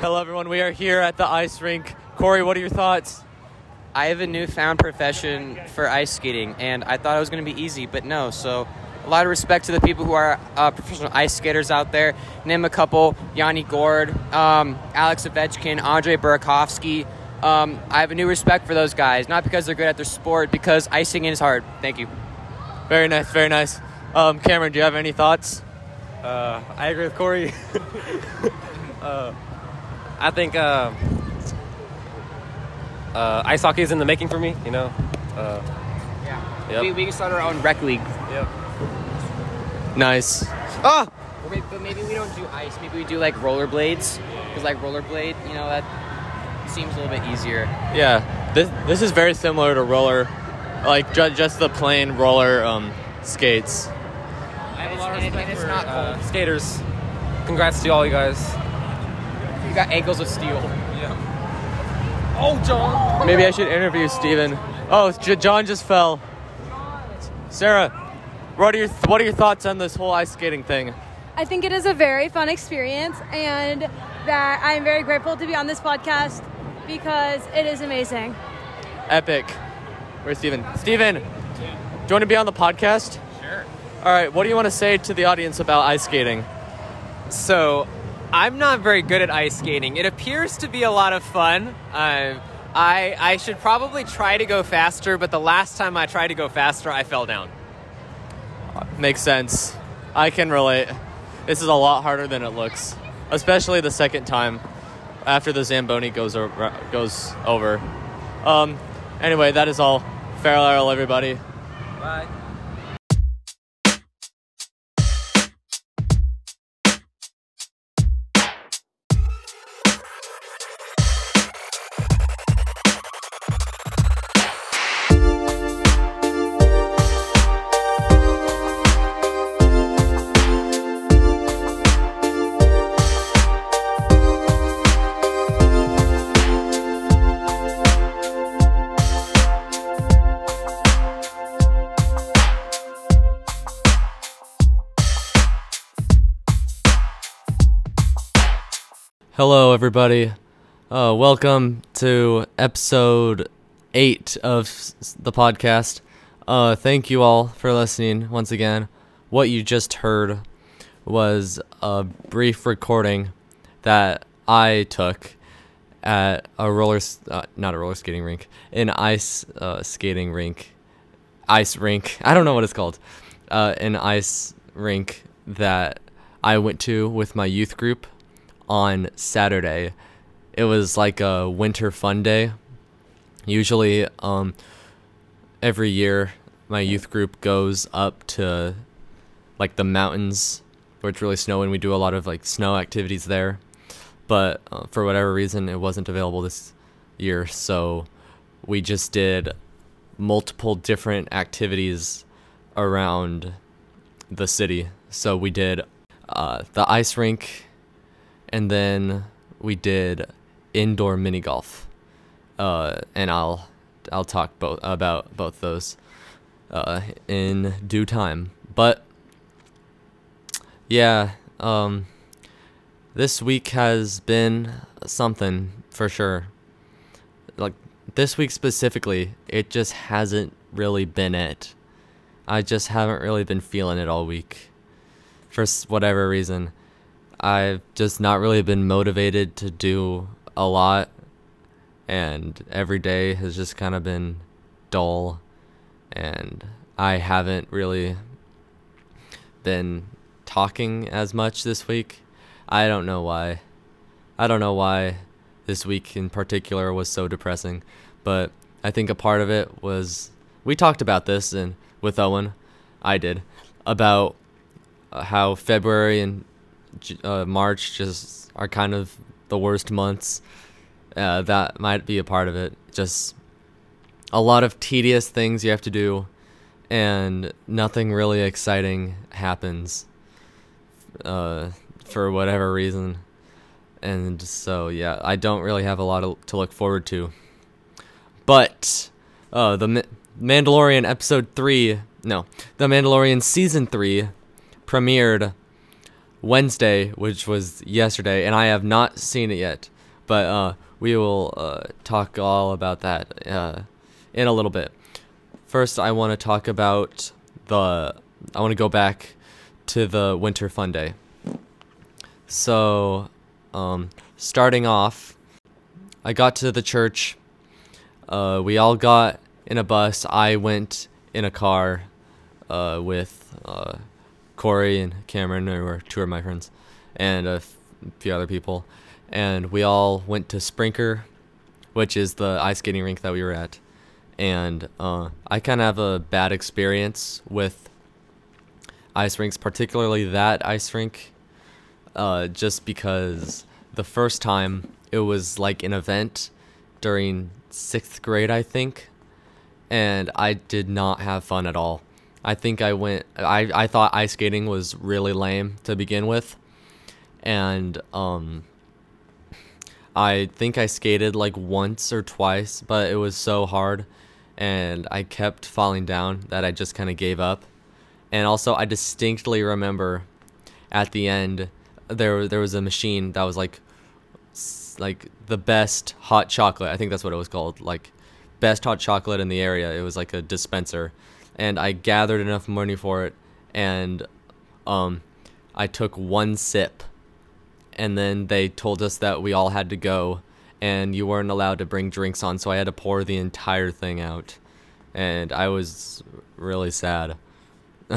Hello, everyone. We are here at the ice rink. Corey, what are your thoughts? I have a newfound profession for ice skating, and I thought it was going to be easy, but no. So, a lot of respect to the people who are uh, professional ice skaters out there. Name a couple: Yanni Gourde, um, Alex Ovechkin, Andre Burakovsky. Um, I have a new respect for those guys, not because they're good at their sport, because icing is hard. Thank you. Very nice, very nice. Um, Cameron, do you have any thoughts? Uh, I agree with Corey. uh, I think uh, uh, ice hockey is in the making for me. You know. Uh, Yeah. Yep. We, we can start our own rec league. yep. Nice. Ah! Or maybe, but maybe we don't do ice. Maybe we do like rollerblades. Because like rollerblade, you know, that seems a little bit easier. Yeah, this this is very similar to roller, like ju- just the plain roller um, skates. I have a lot of respect for uh, skaters. Congrats to all you guys. You got ankles of steel. Yeah. Oh, John. Maybe I should interview Steven. Oh, J- John just fell. Sarah, what are your what are your thoughts on this whole ice skating thing? I think it is a very fun experience and that I'm very grateful to be on this podcast because it is amazing. Epic. Where's Steven? Steven, do you want to be on the podcast? Sure. All right. What do you want to say to the audience about ice skating? So, I'm not very good at ice skating. It appears to be a lot of fun. Um, I I should probably try to go faster, but the last time I tried to go faster, I fell down. Makes sense. I can relate. This is a lot harder than it looks, especially the second time after the Zamboni goes over, goes over. Um, anyway, that is all. Farewell, everybody. Bye. Hello, everybody. Uh, welcome to episode eight of the podcast. Uh, thank you all for listening once again. What you just heard was a brief recording that I took at a roller, uh, not a roller skating rink, an ice uh, skating rink, ice rink. I don't know what it's called. Uh, an ice rink that I went to with my youth group on Saturday. It was like a winter fun day. Usually, um, every year, my youth group goes up to like the mountains where it's really snowy and we do a lot of like snow activities there. But uh, for whatever reason, it wasn't available this year. So we just did multiple different activities around the city. So we did uh, the ice rink, and then we did indoor mini golf. Uh, and I'll I'll talk both about both those uh, in due time. But yeah, um, this week has been something for sure. Like this week specifically, it just hasn't really been it. I just haven't really been feeling it all week. For whatever reason, I've just not really been motivated to do a lot, and every day has just kind of been dull, and I haven't really been talking as much this week. I don't know why. I don't know why this week in particular was so depressing, but I think a part of it was we talked about this and with Owen, I did about how February and uh, March just are kind of the worst months. Uh, that might be a part of it. Just a lot of tedious things you have to do, and nothing really exciting happens uh, for whatever reason. And so, yeah, I don't really have a lot to look forward to. But uh, the Ma- Mandalorian episode three, no, the Mandalorian season three premiered Wednesday, which was yesterday, and I have not seen it yet. But uh, we will uh, talk all about that uh, in a little bit. First, I want to talk about the. I want to go back to the Winter Fun Day. So, um, starting off, I got to the church. Uh, we all got in a bus. I went in a car uh, with uh, Corey and Cameron, were two of my friends, and a few other people. And we all went to Sprinker, which is the ice skating rink that we were at. And uh, I kind of have a bad experience with ice rinks, particularly that ice rink, uh, just because the first time it was like an event during sixth grade, I think, and I did not have fun at all. I think I went. I I thought ice skating was really lame to begin with, and um. I think I skated like once or twice, but it was so hard, and I kept falling down that I just kind of gave up. And also, I distinctly remember at the end there there was a machine that was like like the best hot chocolate. I think that's what it was called. Like best hot chocolate in the area. It was like a dispenser, and I gathered enough money for it, and um, I took one sip, and then they told us that we all had to go, and you weren't allowed to bring drinks on. So I had to pour the entire thing out, and I was really sad.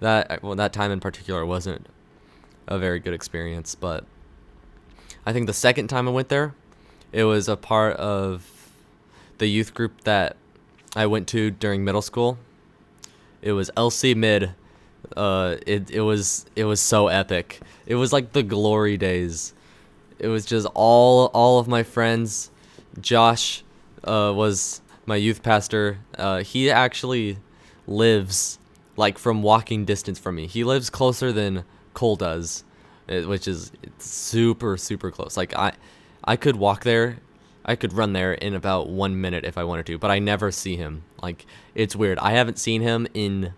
that well, that time in particular wasn't a very good experience, but I think the second time I went there, it was a part of the youth group that I went to during middle school. It was LC Mid. Uh, it it was it was so epic. It was like the glory days. It was just all all of my friends. Josh uh, was my youth pastor. Uh, he actually lives like from walking distance from me. He lives closer than Cole does, which is super super close. Like I, I could walk there, I could run there in about one minute if I wanted to, but I never see him. Like it's weird. I haven't seen him in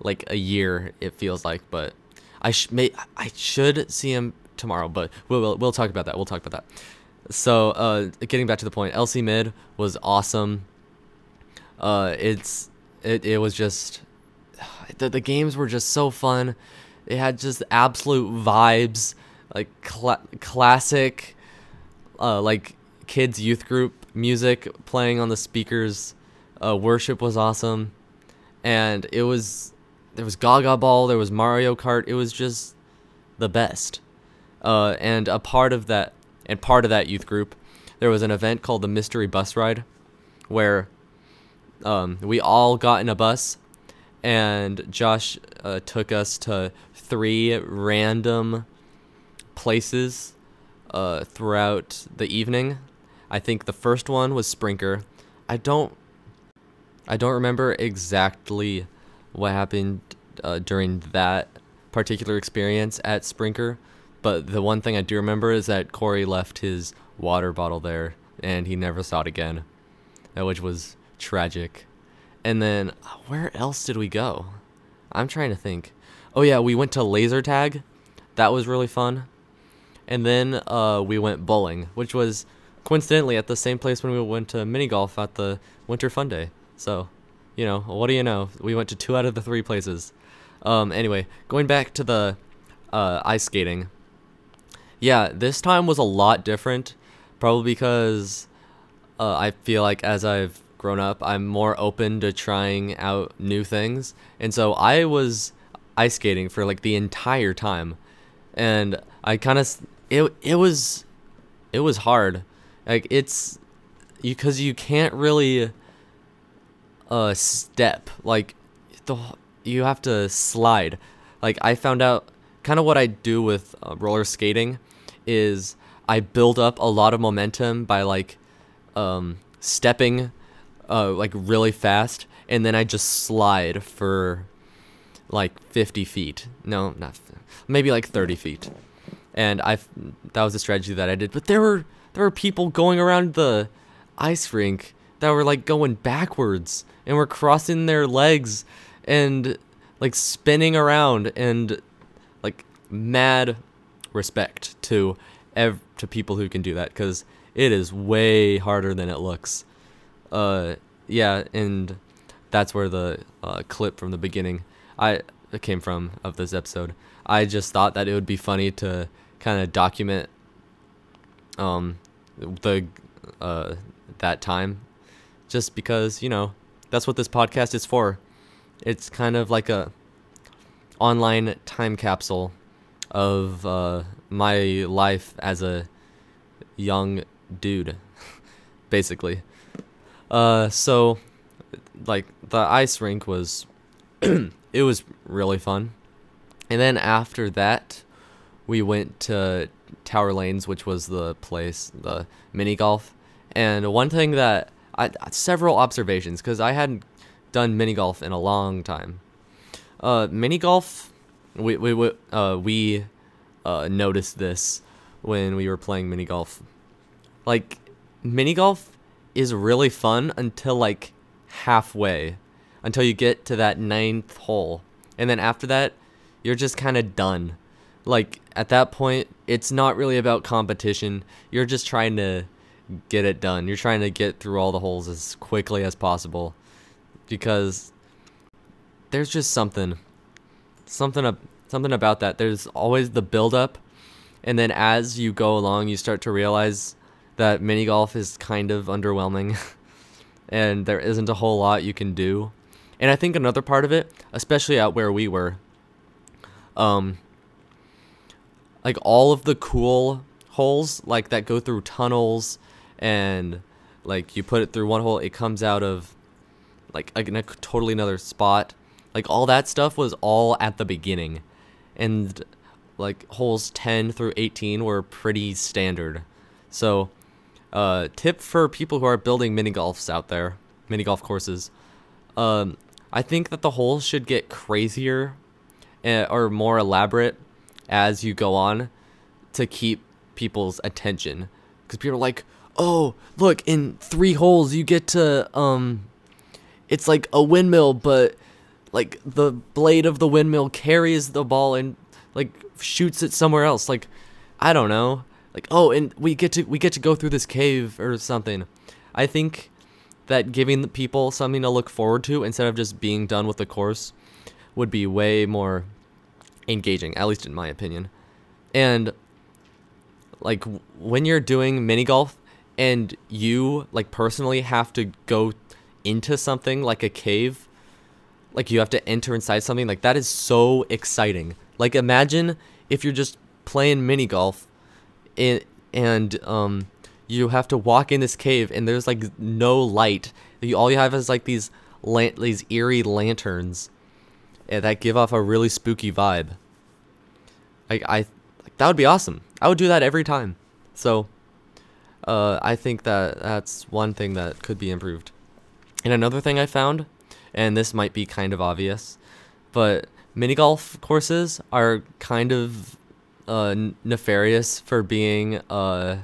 like a year. It feels like, but I sh- may I should see him tomorrow, but we'll, we'll we'll talk about that. We'll talk about that. So, uh, getting back to the point, LC Mid was awesome. Uh, it's it it was just the the games were just so fun. It had just absolute vibes, like cla- classic, uh, like kids youth group music playing on the speakers. Uh, worship was awesome, and it was there was Gaga Ball, there was Mario Kart. It was just the best. Uh, and a part of that, and part of that youth group, there was an event called the Mystery Bus Ride, where um, we all got in a bus, and Josh uh, took us to three random places uh, throughout the evening. I think the first one was Sprinker. I don't, I don't remember exactly what happened uh, during that particular experience at Sprinker, but the one thing I do remember is that Corey left his water bottle there, and he never saw it again, uh, which was tragic. And then uh, where else did we go? I'm trying to think. Oh yeah, we went to laser tag. That was really fun. And then uh, we went bowling, which was coincidentally at the same place when we went to mini golf at the Winter Fun Day. So, you know, what do you know? We went to two out of the three places. Um, anyway, going back to the uh, ice skating. Yeah, this time was a lot different, probably because uh, I feel like as I've grown up, I'm more open to trying out new things. And so I was ice skating for like the entire time. And I kind of it it was it was hard. Like it's because you can't really uh step like the you have to slide. Like I found out kind of what I do with uh, roller skating is I build up a lot of momentum by like um stepping uh like really fast and then I just slide for like 50 feet. No, not maybe like 30 feet. And I that was a strategy that I did, but there were there were people going around the ice rink that were like going backwards and were crossing their legs and like spinning around and like mad respect to ev- to people who can do that because it is way harder than it looks. Uh, yeah, and that's where the uh, clip from the beginning I came from of this episode. I just thought that it would be funny to kind of document um the uh that time just because, you know, that's what this podcast is for. It's kind of like a online time capsule of uh my life as a young dude basically. Uh so like the ice rink was it was really fun. And then after that, we went to Tower Lanes, which was the place, the mini golf. And one thing that I several observations because I hadn't done mini golf in a long time. Uh, mini golf, we we we, uh, we uh, noticed this when we were playing mini golf. Like mini golf is really fun until like halfway, until you get to that ninth hole, and then after that, you're just kind of done. Like at that point, it's not really about competition. You're just trying to get it done. You're trying to get through all the holes as quickly as possible because there's just something something something about that. There's always the build up and then as you go along, you start to realize that mini golf is kind of underwhelming and there isn't a whole lot you can do. And I think another part of it, especially out where we were, um, like all of the cool holes, like that go through tunnels, and like you put it through one hole, it comes out of like, in a totally another spot. Like all that stuff was all at the beginning, and like holes 10 through 18 were pretty standard. So, uh, tip for people who are building mini golfs out there, mini golf courses. Um, I think that the holes should get crazier uh, or more elaborate as you go on to keep people's attention. Because people are like oh look in three holes you get to um it's like a windmill but like the blade of the windmill carries the ball and like shoots it somewhere else. Like i don't know. Like oh and we get to we get to go through this cave or something. I think that giving people something to look forward to instead of just being done with the course would be way more engaging, at least in my opinion. And like when you're doing mini golf and you like personally have to go into something like a cave, like you have to enter inside something, like that is so exciting. Like imagine if you're just playing mini golf and and um you have to walk in this cave and there's like no light. You, all you have is like these lan- these eerie lanterns yeah, that give off a really spooky vibe. I, that would be awesome. I would do that every time. So, uh, I think that that's one thing that could be improved. And another thing I found, and this might be kind of obvious, but mini golf courses are kind of uh, nefarious for being. Uh,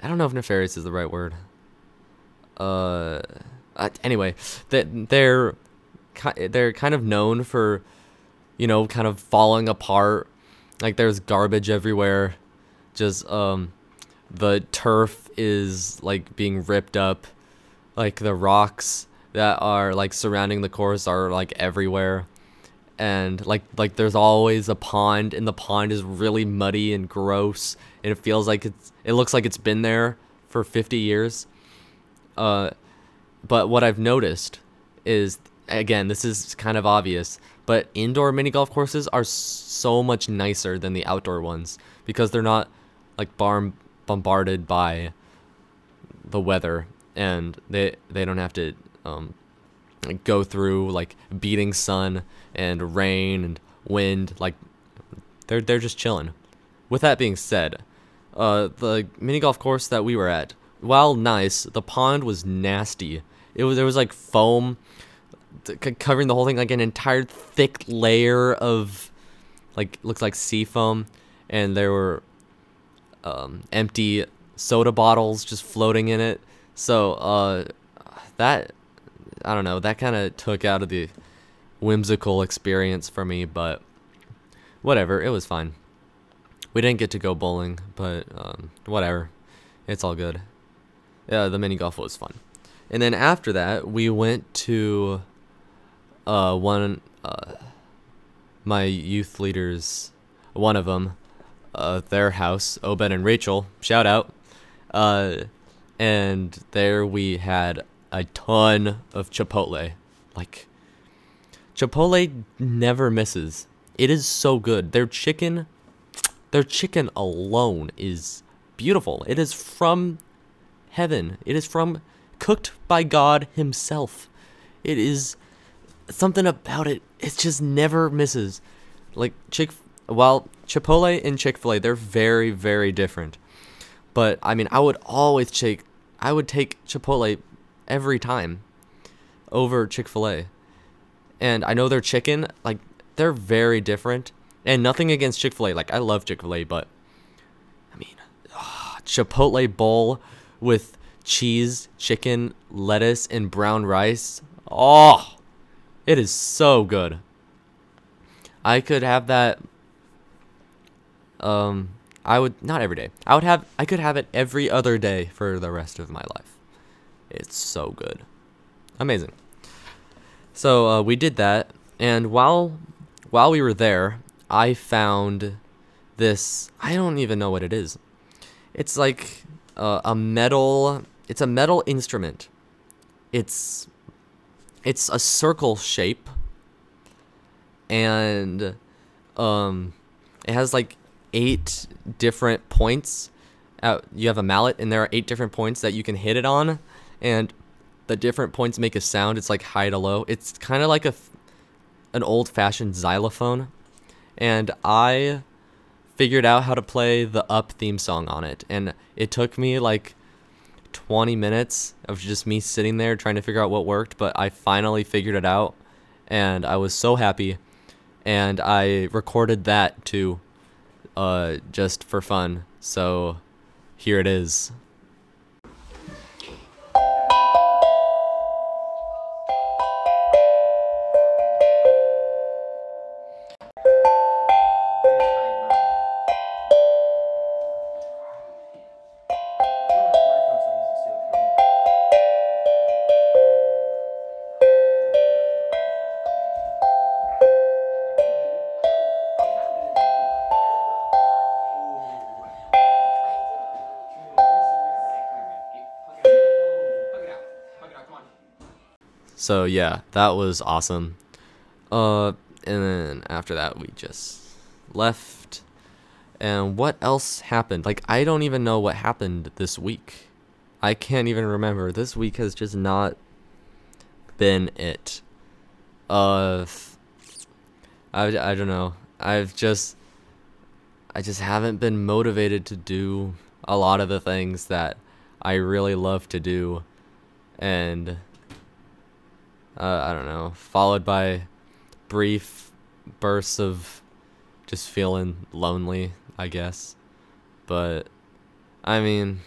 I don't know if nefarious is the right word. Uh, uh anyway, that they're they're kind of known for, you know, kind of falling apart. Like there's garbage everywhere. Just um, the turf is like being ripped up. Like the rocks that are like surrounding the course are like everywhere. And like like there's always a pond and the pond is really muddy and gross and it feels like it's it looks like it's been there for 50 years. Uh but what I've noticed is again, this is kind of obvious, but indoor mini golf courses are so much nicer than the outdoor ones because they're not like bar- bombarded by the weather and they they don't have to um, go through like beating sun and rain and wind like they're they're just chilling. With that being said, uh, the mini golf course that we were at, while nice, the pond was nasty. It was there was like foam covering the whole thing like an entire thick layer of like looks like sea foam and there were um, empty soda bottles just floating in it so uh, that i don't know that kind of took out of the whimsical experience for me but whatever. It was fine. We didn't get to go bowling, but um, whatever. It's all good. Yeah, the mini golf was fun. And then after that, we went to uh, one uh, my youth leaders, one of them, uh, their house, Obed and Rachel. Shout out. Uh, and there we had a ton of Chipotle. Like, Chipotle never misses. It is so good. Their chicken, their chicken alone is beautiful. It is from heaven. It is from cooked by God Himself. It is something about it. It just never misses. Like Chick, while Chipotle and Chick Fil A, they're very very different. But I mean, I would always take, I would take Chipotle every time over Chick Fil A. And I know their chicken, like they're very different. And nothing against Chick Fil A, like I love Chick Fil A, but I mean, ah, Chipotle bowl with cheese, chicken, lettuce, and brown rice. Oh, it is so good. I could have that. Um, I would not every day. I would have. I could have it every other day for the rest of my life. It's so good, amazing. So uh, we did that, and while while we were there, I found this. I don't even know what it is. It's like uh, a metal. It's a metal instrument. It's it's a circle shape, and um, it has like eight different points. Uh, you have a mallet, and there are eight different points that you can hit it on, and the different points make a sound. It's like high to low. It's kind of like a an old fashioned xylophone, and I figured out how to play the up theme song on it, and it took me like 20 minutes of just me sitting there trying to figure out what worked, but I finally figured it out, and I was so happy, and I recorded that too, uh, just for fun. So here it is. So yeah, that was awesome. Uh, and then after that, we just left. And what else happened? Like I don't even know what happened this week. I can't even remember. This week has just not been it. Uh, I I don't know. I've just I just haven't been motivated to do a lot of the things that I really love to do, and uh, I don't know, followed by brief bursts of just feeling lonely, I guess. But I mean,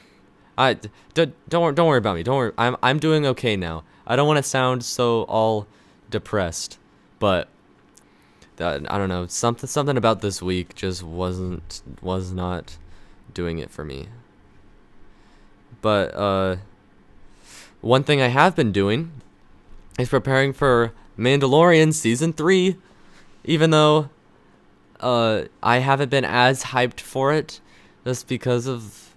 I don't don't don't worry about me. Don't worry. I'm I'm doing okay now. I don't want to sound so all depressed, but that, I don't know. Something something about this week just wasn't was not doing it for me. But uh one thing I have been doing is preparing for Mandalorian season 3 even though uh I haven't been as hyped for it just because of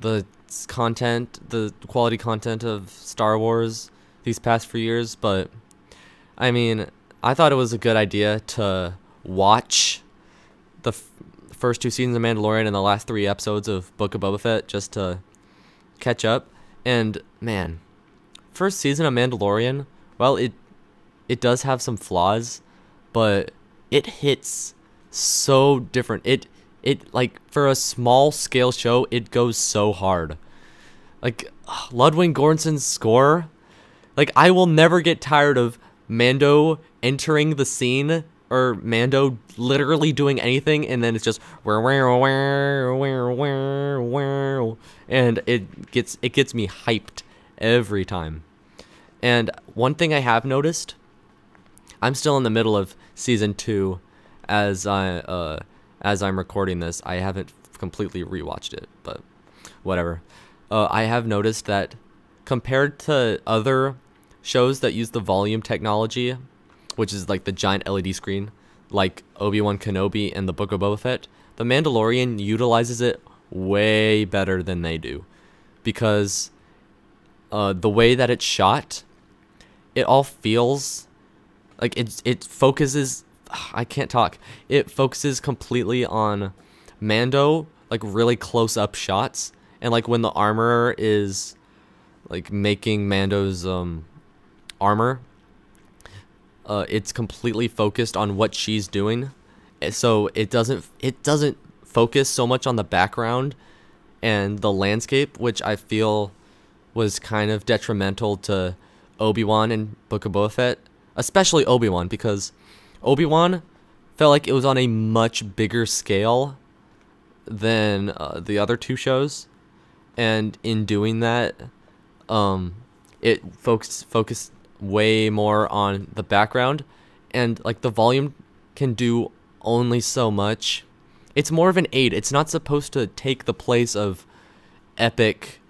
the content, the quality content of Star Wars these past few years, but I mean, I thought it was a good idea to watch the f- first two seasons of Mandalorian and the last three episodes of Book of Boba Fett just to catch up. And man, first season of Mandalorian, well, it it does have some flaws, but it hits so different. It it like for a small scale show, it goes so hard. Like Ludwig Göransson's score, like I will never get tired of Mando entering the scene or Mando literally doing anything and then it's just where where where where where where and it gets it gets me hyped every time. And one thing I have noticed, I'm still in the middle of season 2 as I uh, as I'm recording this, I haven't completely rewatched it, but whatever. Uh, I have noticed that compared to other shows that use the volume technology, which is like the giant LED screen, like Obi Wan Kenobi and the Book of Boba Fett, the Mandalorian utilizes it way better than they do, because uh, the way that it's shot, it all feels like it. It focuses. I can't talk. It focuses completely on Mando, like really close up shots, and like when the armorer is like making Mando's um armor uh, it's completely focused on what she's doing Eh, so it doesn't it doesn't focus so much on the background and the landscape which i feel was kind of detrimental to obi-wan and book of boba fett especially obi-wan because obi-wan felt like it was on a much bigger scale than uh, the other two shows. And in doing that um it focused focused way more on the background. And like the volume can do only so much. It's more of an aid. It's not supposed to take the place of epic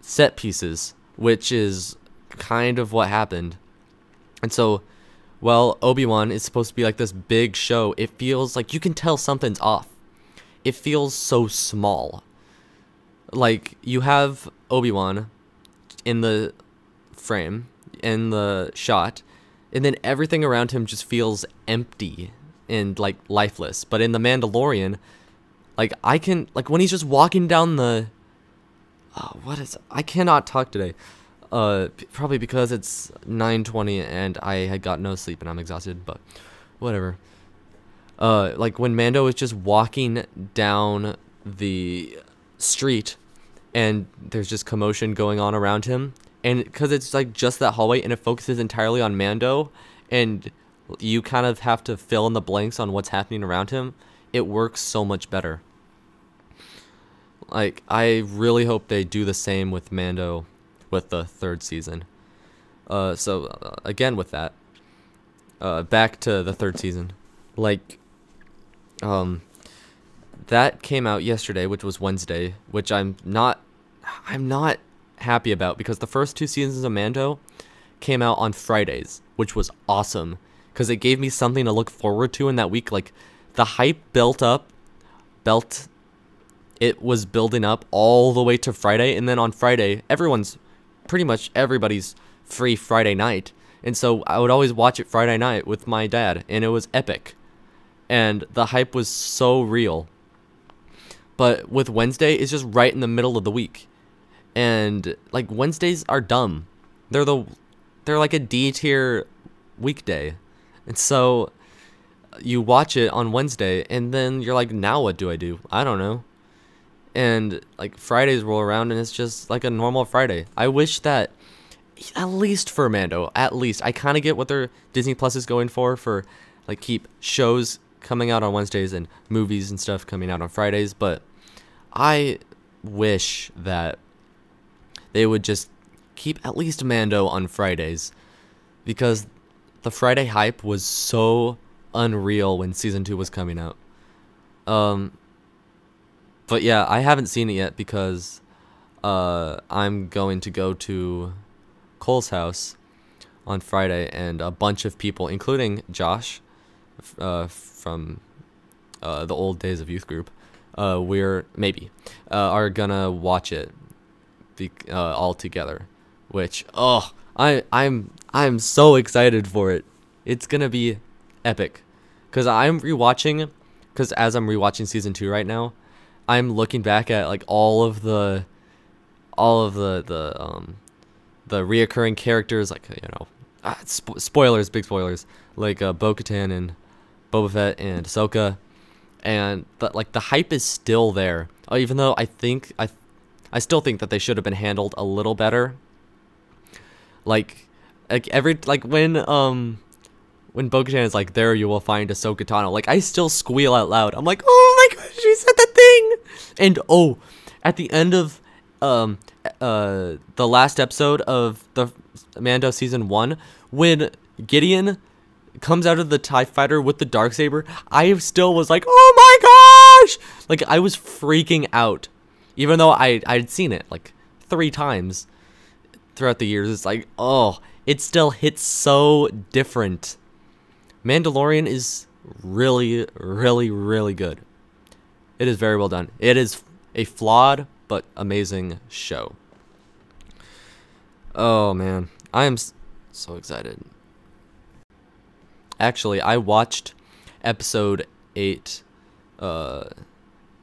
set pieces which is kind of what happened. And so while obi-wan is supposed to be like this big show. It feels like you can tell something's off. It feels so small. Like you have obi-wan in the frame in the shot and then everything around him just feels empty and like lifeless. But in the mandalorian like i can like when he's just walking down the oh, what is i cannot talk today uh probably because it's 9:20 and i had got no sleep and i'm exhausted but whatever. Uh like when mando is just walking down the street and there's just commotion going on around him and because it's like just that hallway and it focuses entirely on mando and you kind of have to fill in the blanks on what's happening around him it works so much better. Like i really hope they do the same with mando with the third season. Uh so uh, again with that uh back to the third season. Like um that came out yesterday which was wednesday which i'm not i'm not happy about because the first two seasons of mando came out on fridays which was awesome because it gave me something to look forward to in that week. Like the hype built up built it was building up all the way to friday and then on friday everyone's pretty much everybody's free friday night. And so i would always watch it friday night with my dad and it was epic. And the hype was so real. But with wednesday it's just right in the middle of the week. And like wednesdays are dumb. They're the they're like a d tier weekday. And so you watch it on wednesday and then you're like now what do i do? I don't know and like fridays roll around and it's just like a normal friday. I wish that at least for mando at least. I kind of get what their disney plus is going for for like keep shows coming out on wednesdays and movies and stuff coming out on fridays but i wish that they would just keep at least mando on fridays because the friday hype was so unreal when season 2 was coming out. Um but yeah i haven't seen it yet because uh i'm going to go to cole's house on friday and a bunch of people including josh uh, from uh, the old days of youth group uh, we're maybe uh, are gonna watch it be, uh, all together which oh i i'm i'm so excited for it. It's gonna be epic. Because i'm rewatching because as i'm rewatching season two right now i'm looking back at like all of the all of the the um the reoccurring characters like you know ah, spo- spoilers big spoilers like uh, bo-katan and boba fett and ahsoka. And the, like the hype is still there uh, even though i think i i still think that they should have been handled a little better. Like like every like when um when Bo-Katan is like there you will find Ahsoka Tano like I still squeal out loud. I'm like oh my god she said that thing and oh at the end of um uh the last episode of the Mando season 1 when Gideon comes out of the TIE fighter with the dark saber, I still was like, oh my gosh! Like I was freaking out. Even though I I'd seen it like three times throughout the years. It's like, oh, it still hits so different. Mandalorian is really, really, really good. It is very well done. It is a flawed but amazing show. Oh man, I am so excited. Actually, I watched episode 8 uh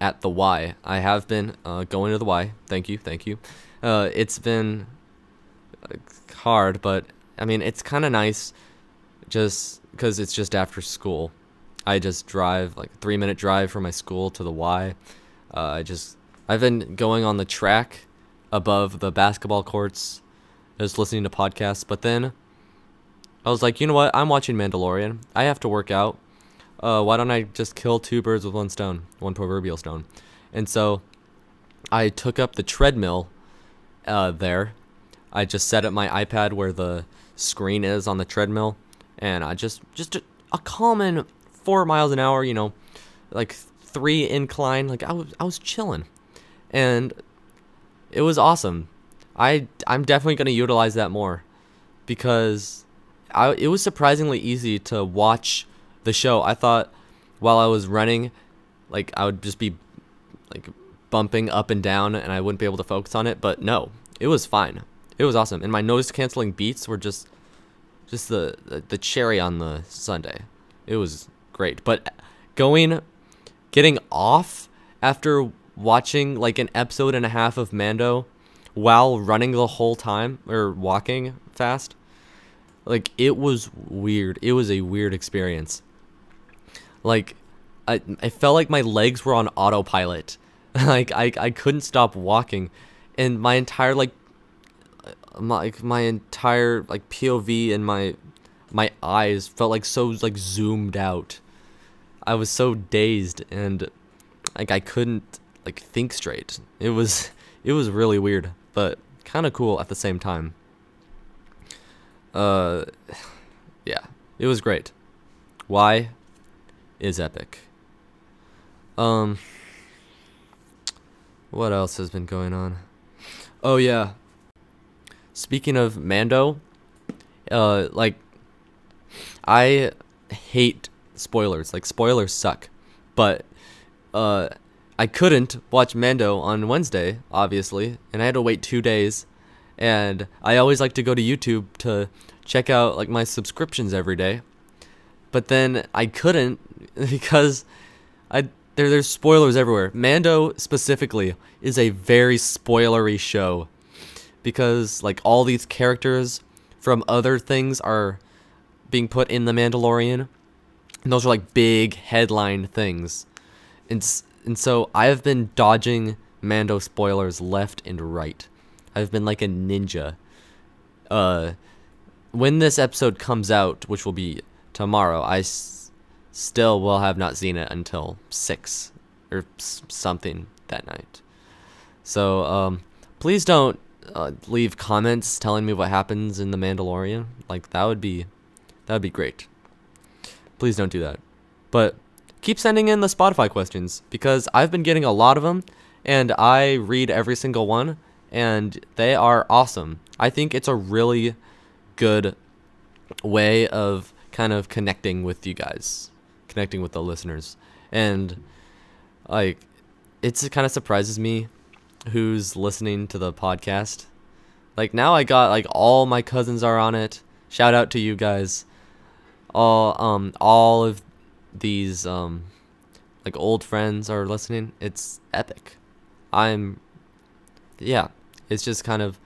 at the Y. I have been uh, going to the Y. Thank you, thank you. Uh, it's been uh, hard, but I mean, it's kind of nice just because it's just after school. I just drive like a three minute drive from my school to the Y. Uh, I just I've been going on the track above the basketball courts, just listening to podcasts. But then I was like, you know what? I'm watching Mandalorian. I have to work out. Uh, why don't I just kill two birds with one stone, one proverbial stone? And so I took up the treadmill uh, there. I just set up my iPad where the screen is on the treadmill, and I just just a, a common four miles an hour, you know, like three incline. Like I was I was chilling, and it was awesome. I I'm definitely gonna utilize that more because I it was surprisingly easy to watch the show. I thought while I was running, like I would just be like bumping up and down and I wouldn't be able to focus on it, but no, it was fine. It was awesome. And my noise canceling beats were just just the, the the cherry on the sundae. It was great. But going getting off after watching like an episode and a half of Mando while running the whole time or walking fast like it was weird. It was a weird experience. Like I I felt like my legs were on autopilot. like I I couldn't stop walking and my entire like uh, my like, my entire like POV and my my eyes felt like so like zoomed out. I was so dazed and like I couldn't like think straight. It was it was really weird, but kind of cool at the same time. Uh yeah, it was great. Why is epic. Um what else has been going on? Oh yeah. Speaking of Mando, uh like I hate spoilers. Like spoilers suck. But uh I couldn't watch Mando on Wednesday, obviously, and I had to wait 2 days. And I always like to go to YouTube to check out like my subscriptions every day. But then I couldn't because I there there's spoilers everywhere. Mando specifically is a very spoilery show because like all these characters from other things are being put in the Mandalorian. And those are like big headline things. And and so I have been dodging Mando spoilers left and right. I've been like a ninja. Uh when this episode comes out, which will be tomorrow, I s- still will have not seen it until 6 or s- something that night. So, um, please don't uh, leave comments telling me what happens in The Mandalorian. Like, that would be, that would be great. Please don't do that. But keep sending in the Spotify questions because I've been getting a lot of them and I read every single one and they are awesome. I think it's a really good way of kind of connecting with you guys, connecting with the listeners. And like it's it kind of surprises me who's listening to the podcast. Like now I got like all my cousins are on it. Shout out to you guys. All um all of these um like old friends are listening. It's epic. I'm yeah, it's just kind of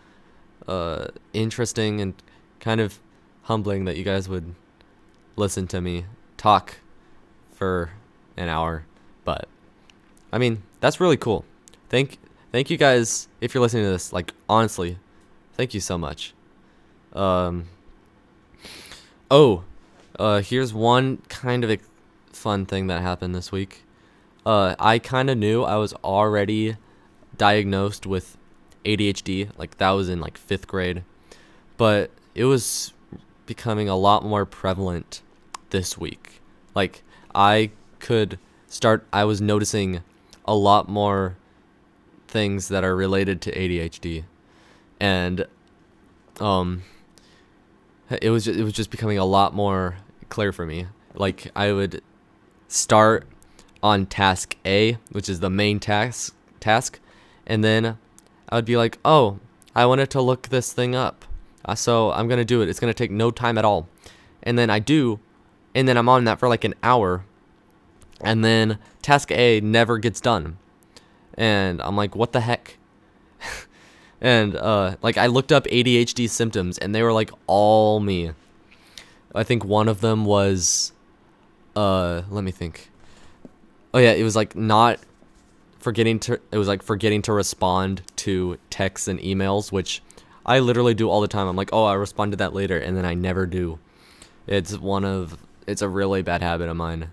uh interesting and kind of humbling that you guys would listen to me talk for an hour, but I mean, that's really cool. Thank thank you guys if you're listening to this. Like honestly, thank you so much. Um Oh, uh here's one kind of fun thing that happened this week. Uh I kind of knew I was already diagnosed with ADHD, like that was in like 5th grade. But it was becoming a lot more prevalent this week. Like I could start I was noticing a lot more things that are related to ADHD and um it was just, it was just becoming a lot more clear for me. Like I would start on task A, which is the main task task, and then I would be like, "Oh, I wanted to look this thing up." Uh, so I'm going to do it. It's going to take no time at all. And then I do, and then I'm on that for like an hour. And then task A never gets done. And I'm like, "What the heck?" and uh, like I looked up ADHD symptoms, and they were like all me. I think one of them was, uh, let me think. Oh yeah, it was like not forgetting to. It was like forgetting to respond to texts and emails, which I literally do all the time. I'm like, oh, I respond to that later, and then I never do. It's one of. It's a really bad habit of mine.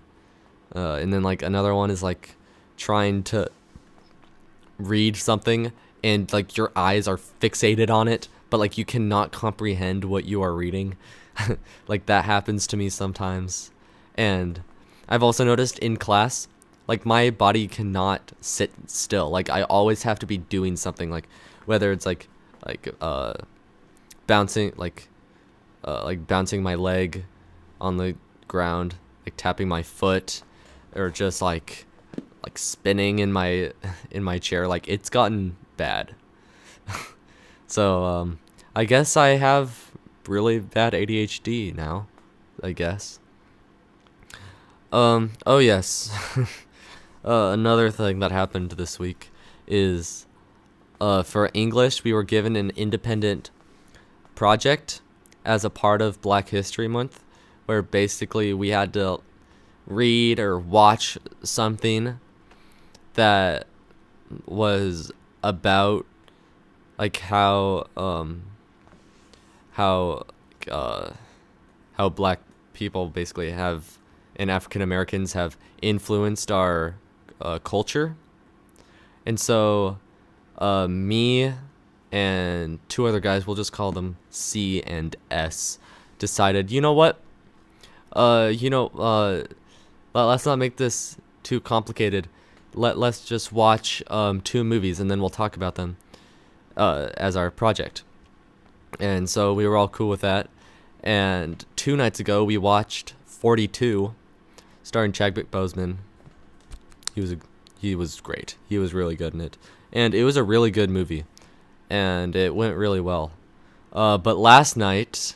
Uh, and then like another one is like trying to read something and like your eyes are fixated on it, but like you cannot comprehend what you are reading. like that happens to me sometimes. And I've also noticed in class, like my body cannot sit still. Like I always have to be doing something like whether it's like like uh bouncing like uh like bouncing my leg on the ground, like tapping my foot or just like like spinning in my in my chair like it's gotten bad. so um I guess I have really bad ADHD now, I guess. Um oh yes. uh, another thing that happened this week is uh for English we were given an independent project as a part of Black History Month where basically we had to read or watch something that was about like how um how uh how black people basically have and African Americans have influenced our uh, culture. And so uh me and two other guys, we'll just call them C and S, decided, you know what? Uh you know, uh let's not make this too complicated let let's just watch um, two movies and then we'll talk about them uh, as our project. And so we were all cool with that. And two nights ago we watched 42, starring Chadwick Boseman. He was a, he was great. He was really good in it, and it was a really good movie, and it went really well. Uh, but last night,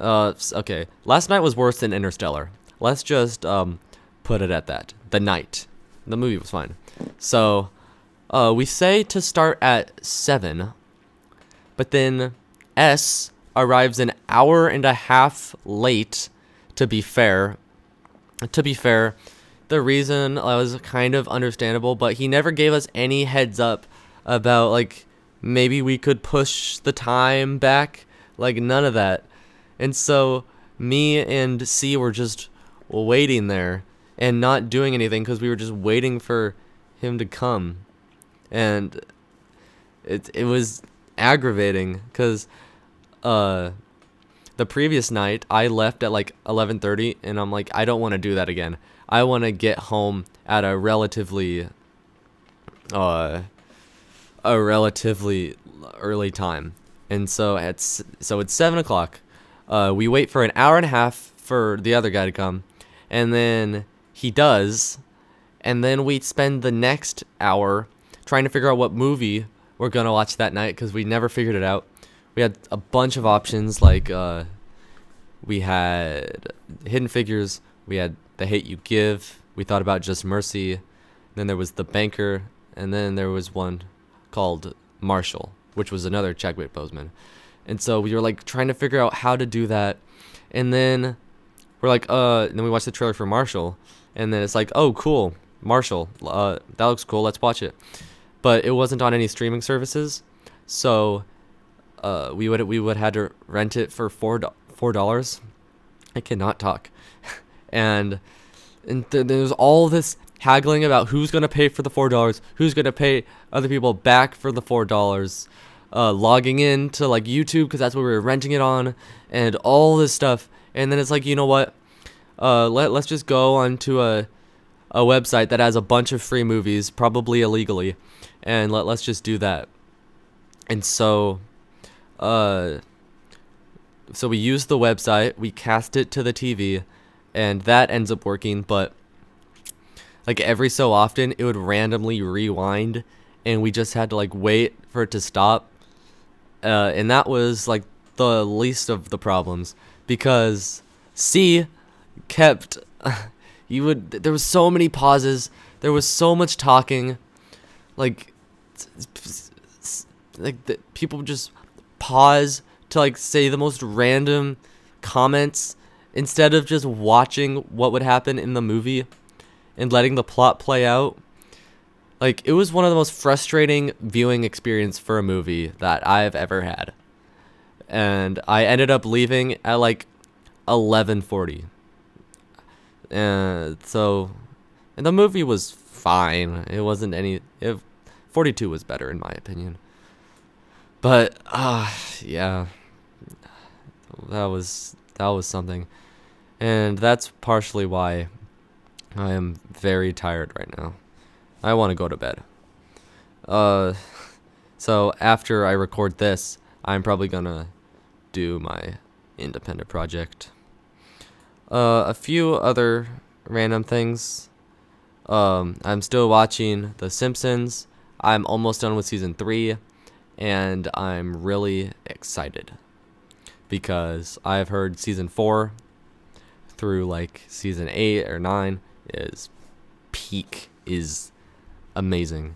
uh, okay, last night was worse than Interstellar. Let's just um, put it at that. The night the movie was fine. So, uh, we say to start at 7, but then S arrives an hour and a half late, to be fair. To be fair, the reason was kind of understandable, but he never gave us any heads up about, like, maybe we could push the time back. Like, none of that. And so, me and C were just waiting there and not doing anything because we were just waiting for him to come, and it it was aggravating because uh the previous night I left at like 11:30 and I'm like I don't want to do that again. I want to get home at a relatively uh a relatively early time. And so at so it's seven o'clock. Uh, we wait for an hour and a half for the other guy to come, and then he does, and then we spend the next hour trying to figure out what movie we're gonna watch that night because we never figured it out. We had a bunch of options like uh, we had Hidden Figures, we had The Hate You Give, we thought about Just Mercy, then there was The Banker, and then there was one called Marshall, which was another Chadwick Boseman. And so we were like trying to figure out how to do that, and then we're like, uh, then we watched the trailer for Marshall, and then it's like, oh, cool, Marshall, uh, that looks cool, let's watch it. But it wasn't on any streaming services, so uh, we would we would had to rent it for four four dollars. I cannot talk, and and th- there's all this haggling about who's gonna pay for the four dollars, who's gonna pay other people back for the four dollars, uh, logging in to like YouTube because that's what we were renting it on, and all this stuff. And then it's like, you know what? uh, let let's just go onto a a website that has a bunch of free movies, probably illegally, and let let's just do that. And so, uh, so we use the website, we cast it to the TV, and that ends up working. But like every so often, it would randomly rewind, and we just had to like wait for it to stop. Uh, and that was like the least of the problems because C kept you would there was so many pauses there was so much talking like like the, people just pause to like say the most random comments instead of just watching what would happen in the movie and letting the plot play out like it was one of the most frustrating viewing experience for a movie that I've ever had and I ended up leaving at like 11:40 and so, and the movie was fine. It wasn't any. It, 42 was better in my opinion. But ah, uh, yeah, that was that was something, and that's partially why I am very tired right now. I want to go to bed. Uh, so after I record this, I'm probably gonna do my independent project. Uh, a few other random things. Um, I'm still watching The Simpsons. I'm almost done with season three, and I'm really excited because I've heard season four through like season eight or nine is peak is amazing.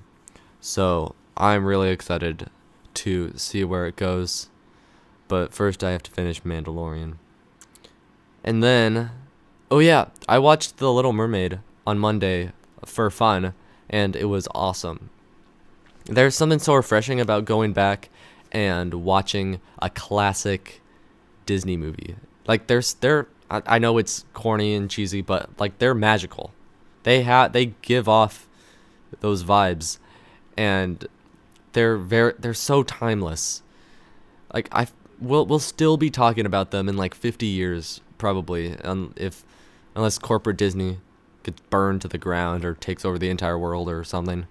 So I'm really excited to see where it goes. But first, I have to finish Mandalorian. And then, oh yeah, I watched The Little Mermaid on Monday for fun, and it was awesome. There's something so refreshing about going back and watching a classic Disney movie. Like there's they're I, I know it's corny and cheesy, but like they're magical. They have they give off those vibes, and they're very they're so timeless. Like I we'll we'll still be talking about them in like 50 years probably, if unless corporate Disney gets burned to the ground or takes over the entire world or something.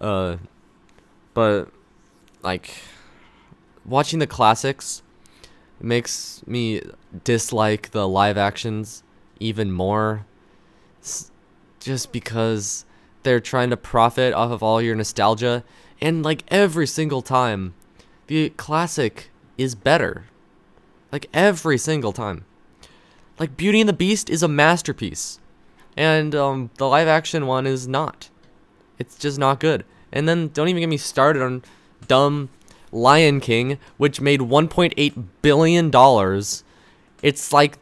Uh, but like watching the classics makes me dislike the live actions even more just because they're trying to profit off of all your nostalgia and like every single time the classic is better like every single time like Beauty and the Beast is a masterpiece, and um, the live action one is not. It's just not good. And then don't even get me started on dumb Lion King, which made 1.8 billion dollars. It's like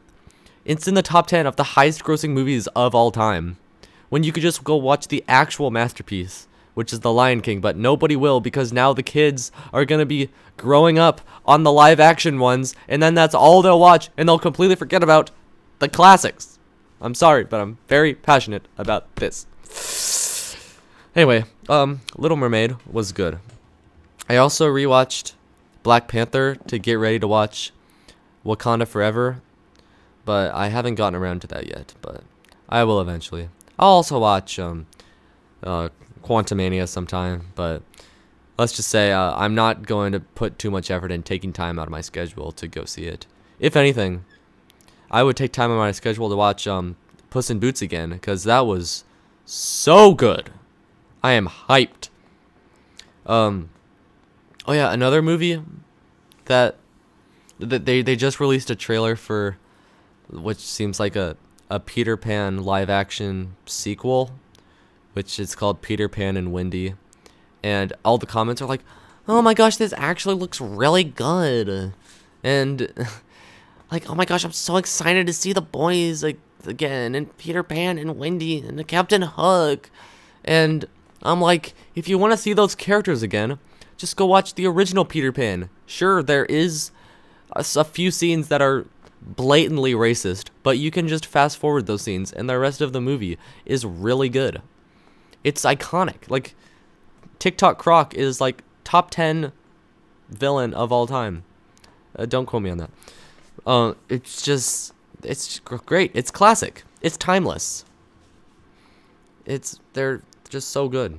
it's in the top 10 of the highest grossing movies of all time. When you could just go watch the actual masterpiece, which is The Lion King, but nobody will because now the kids are going to be growing up on the live action ones and then that's all they'll watch and they'll completely forget about the classics. I'm sorry, but I'm very passionate about this. Anyway, um, Little Mermaid was good. I also rewatched Black Panther to get ready to watch Wakanda Forever, but I haven't gotten around to that yet, but I will eventually. I'll also watch um, uh, Quantumania sometime, but let's just say uh, I'm not going to put too much effort in taking time out of my schedule to go see it. If anything, I would take time on my schedule to watch um, Puss in Boots again because that was so good. I am hyped. Um, oh yeah, another movie that that they they just released a trailer for, which seems like a a Peter Pan live action sequel, which is called Peter Pan and Wendy, and all the comments are like, "Oh my gosh, this actually looks really good," and like, oh my gosh, I'm so excited to see the boys like again, and Peter Pan and Wendy and the Captain Hook, and I'm like, if you want to see those characters again, just go watch the original Peter Pan. Sure, there is a, a few scenes that are blatantly racist, but you can just fast forward those scenes, and the rest of the movie is really good. It's iconic. Like, Tick-Tock Croc is like top 10 villain of all time. Uh, don't quote me on that. Uh, it's just it's great. It's classic. It's timeless. It's they're just so good.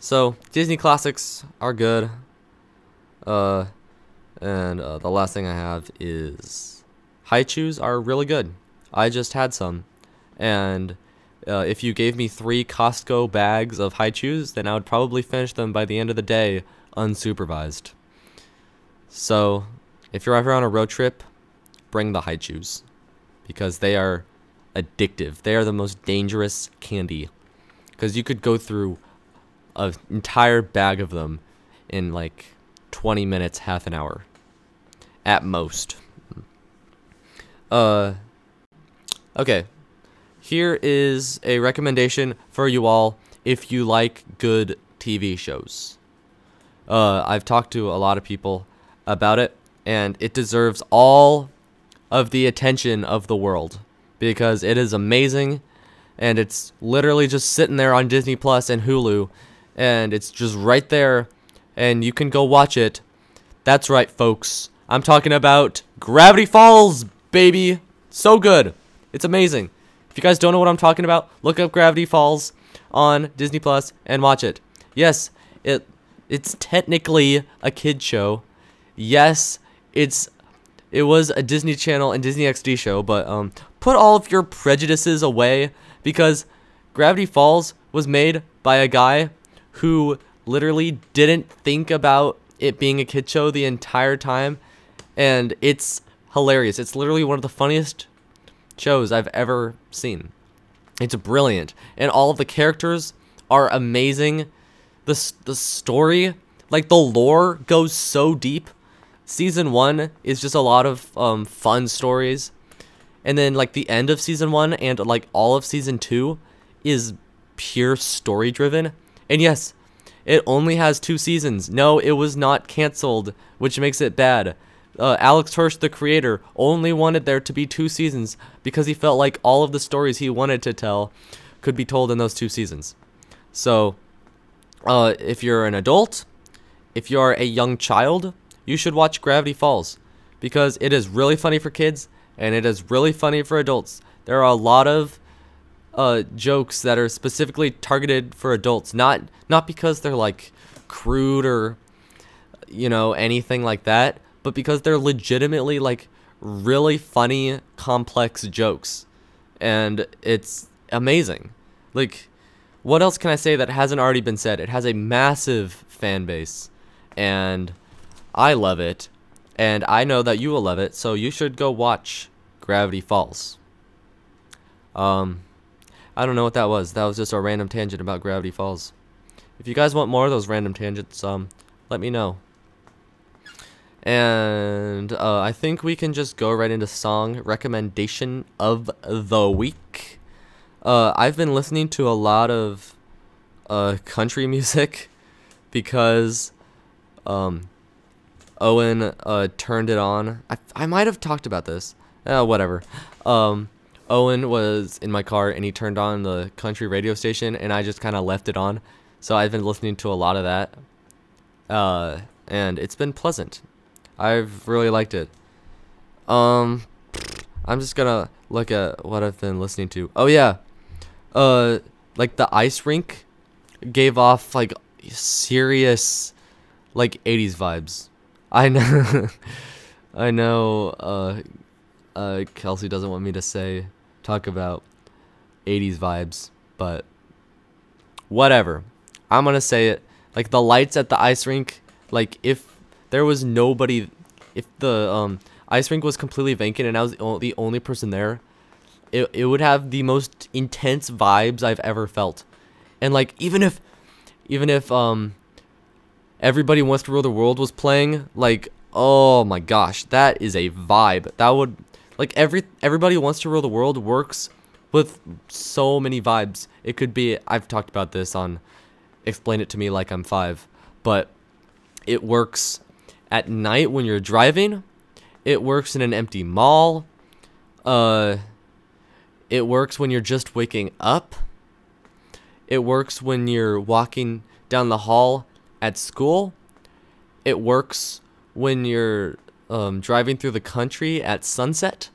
So Disney classics are good. Uh, and uh, the last thing I have is Hi-Chews are really good. I just had some, and uh, if you gave me three Costco bags of Hi-Chews, then I would probably finish them by the end of the day unsupervised. So, if you're ever on a road trip, bring the Hi-Chews because they are addictive. They are the most dangerous candy because you could go through an entire bag of them in like 20 minutes, half an hour at most. Uh okay. Here is a recommendation for you all if you like good TV shows. Uh I've talked to a lot of people about it and it deserves all of the attention of the world because it is amazing and it's literally just sitting there on Disney Plus and Hulu and it's just right there and you can go watch it. That's right, folks. I'm talking about Gravity Falls, baby. So good. It's amazing. If you guys don't know what I'm talking about, look up Gravity Falls on Disney Plus and watch it. Yes, it it's technically a kid show. Yes, it's it was a Disney Channel and Disney XD show, but um put all of your prejudices away because Gravity Falls was made by a guy who literally didn't think about it being a kid show the entire time and it's hilarious. It's literally one of the funniest shows I've ever seen. It's brilliant, and all of the characters are amazing. the The story, like the lore, goes so deep. Season one is just a lot of um, fun stories, and then like the end of season one and like all of season two is pure story driven. And yes, it only has two seasons. No, it was not canceled, which makes it bad. Uh, Alex Hirsch, the creator, only wanted there to be two seasons because he felt like all of the stories he wanted to tell could be told in those two seasons. So, uh, if you're an adult, if you're a young child, you should watch Gravity Falls because it is really funny for kids and it is really funny for adults. There are a lot of uh, jokes that are specifically targeted for adults, not not because they're like crude or you know anything like that, but because they're legitimately like really funny, complex jokes, and it's amazing. Like, what else can I say that hasn't already been said? It has a massive fan base, and I love it, and I know that you will love it. So you should go watch Gravity Falls. Um, I don't know what that was. That was just a random tangent about Gravity Falls. If you guys want more of those random tangents, um, let me know. And uh, I think we can just go right into song recommendation of the week. Uh, I've been listening to a lot of uh, country music because um, Owen uh, turned it on. I, I might have talked about this. Uh, whatever. Um, Owen was in my car and he turned on the country radio station and I just kind of left it on. So I've been listening to a lot of that. Uh, and it's been pleasant. I've really liked it. Um, I'm just gonna look at what I've been listening to. Oh yeah, uh, like the ice rink gave off like serious, like 80s vibes. I know, I know. Uh, uh, Kelsey doesn't want me to say talk about 80s vibes, but whatever. I'm gonna say it. Like the lights at the ice rink, like if there was nobody, if the um ice rink was completely vacant and I was the only person there, it it would have the most intense vibes I've ever felt. And like even if even if um everybody wants to rule the world was playing, like oh my gosh, that is a vibe. That would like every everybody wants to rule the world works with so many vibes. It could be I've talked about this on explain it to me like I'm 5, but it works at night when you're driving. It works in an empty mall. Uh it works when you're just waking up. It works when you're walking down the hall at school. It works when you're um, driving through the country at sunset.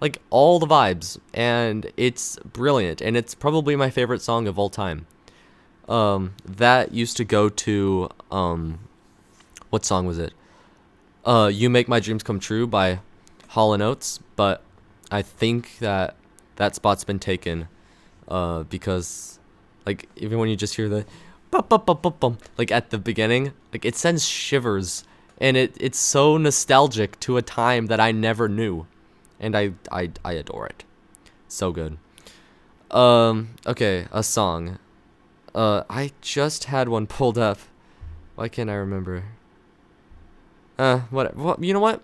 like all the vibes, and it's brilliant, and it's probably my favorite song of all time. Um, that used to go to um, what song was it? Uh, "You Make My Dreams Come True" by Hall and Oates, but I think that that spot's been taken, uh, because like even when you just hear the like at the beginning, like it sends shivers, and it it's so nostalgic to a time that I never knew and I I I adore it. So good. Um okay, a song. Uh I just had one pulled up. Why can't I remember? Uh what what you know what?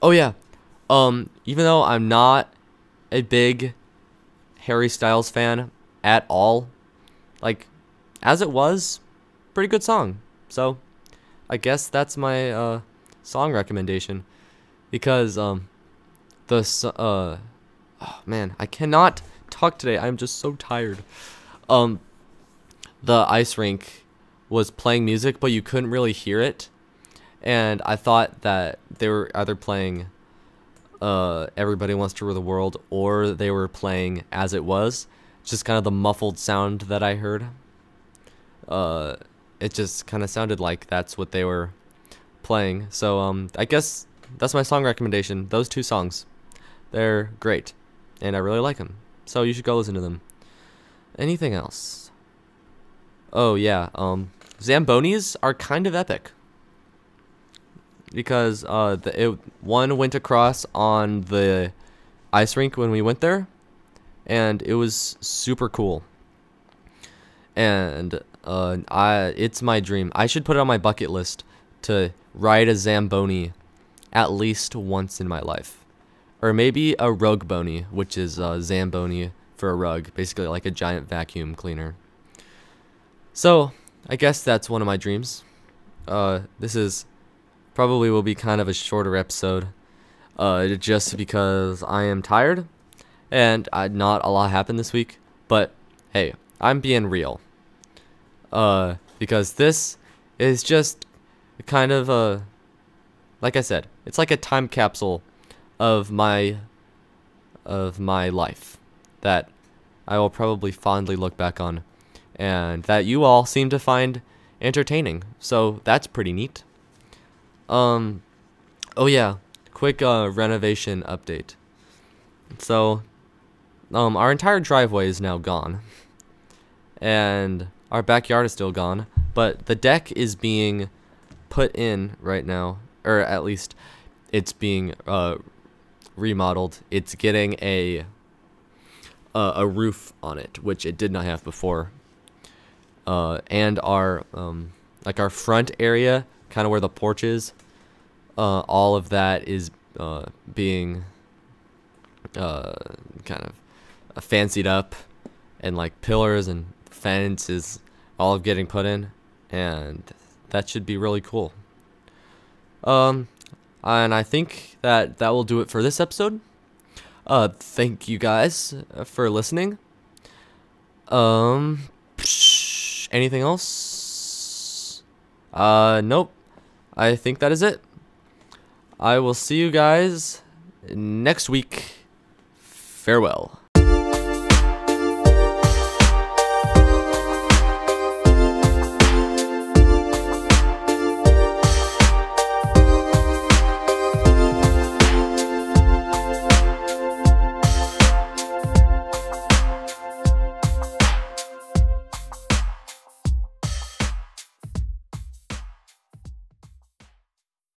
Oh yeah. Um even though I'm not a big Harry Styles fan at all, like as it was, pretty good song. So I guess that's my uh song recommendation. Because um the uh oh man i cannot talk today. I'm just so tired. Um the ice rink was playing music but you couldn't really hear it. And i thought that they were either playing uh everybody wants to rule the world or they were playing as it was. Just kind of the muffled sound that i heard uh it just kind of sounded like that's what they were playing so um i guess that's my song recommendation those two songs they're great, and I really like them. So you should go listen to them. Anything else? Oh yeah, um, Zambonis are kind of epic because uh, the it, one went across on the ice rink when we went there, and it was super cool. And uh, I it's my dream. I should put it on my bucket list to ride a Zamboni at least once in my life or maybe a rug bony, which is a zamboni for a rug, basically like a giant vacuum cleaner. So I guess that's one of my dreams. Uh, this is probably will be kind of a shorter episode, uh, just because I am tired, and I, not a lot happened this week. But hey, I'm being real. Uh, because this is just kind of a, like I said, it's like a time capsule of my of my life that I will probably fondly look back on and that you all seem to find entertaining. So that's pretty neat. Um oh yeah, quick uh, renovation update. So um our entire driveway is now gone. And our backyard is still gone, but the deck is being put in right now or at least it's being uh remodeled. It's getting a uh, a roof on it, which it did not have before. Uh, and our um, like our front area, kind of where the porch is, uh, all of that is uh, being uh, kind of uh, fancied up, and like pillars and fences, all of getting put in, and that should be really cool. Um, and I think that that will do it for this episode. Uh, thank you guys for listening. Um, anything else? Uh, nope. I think that is it. I will see you guys next week. Farewell.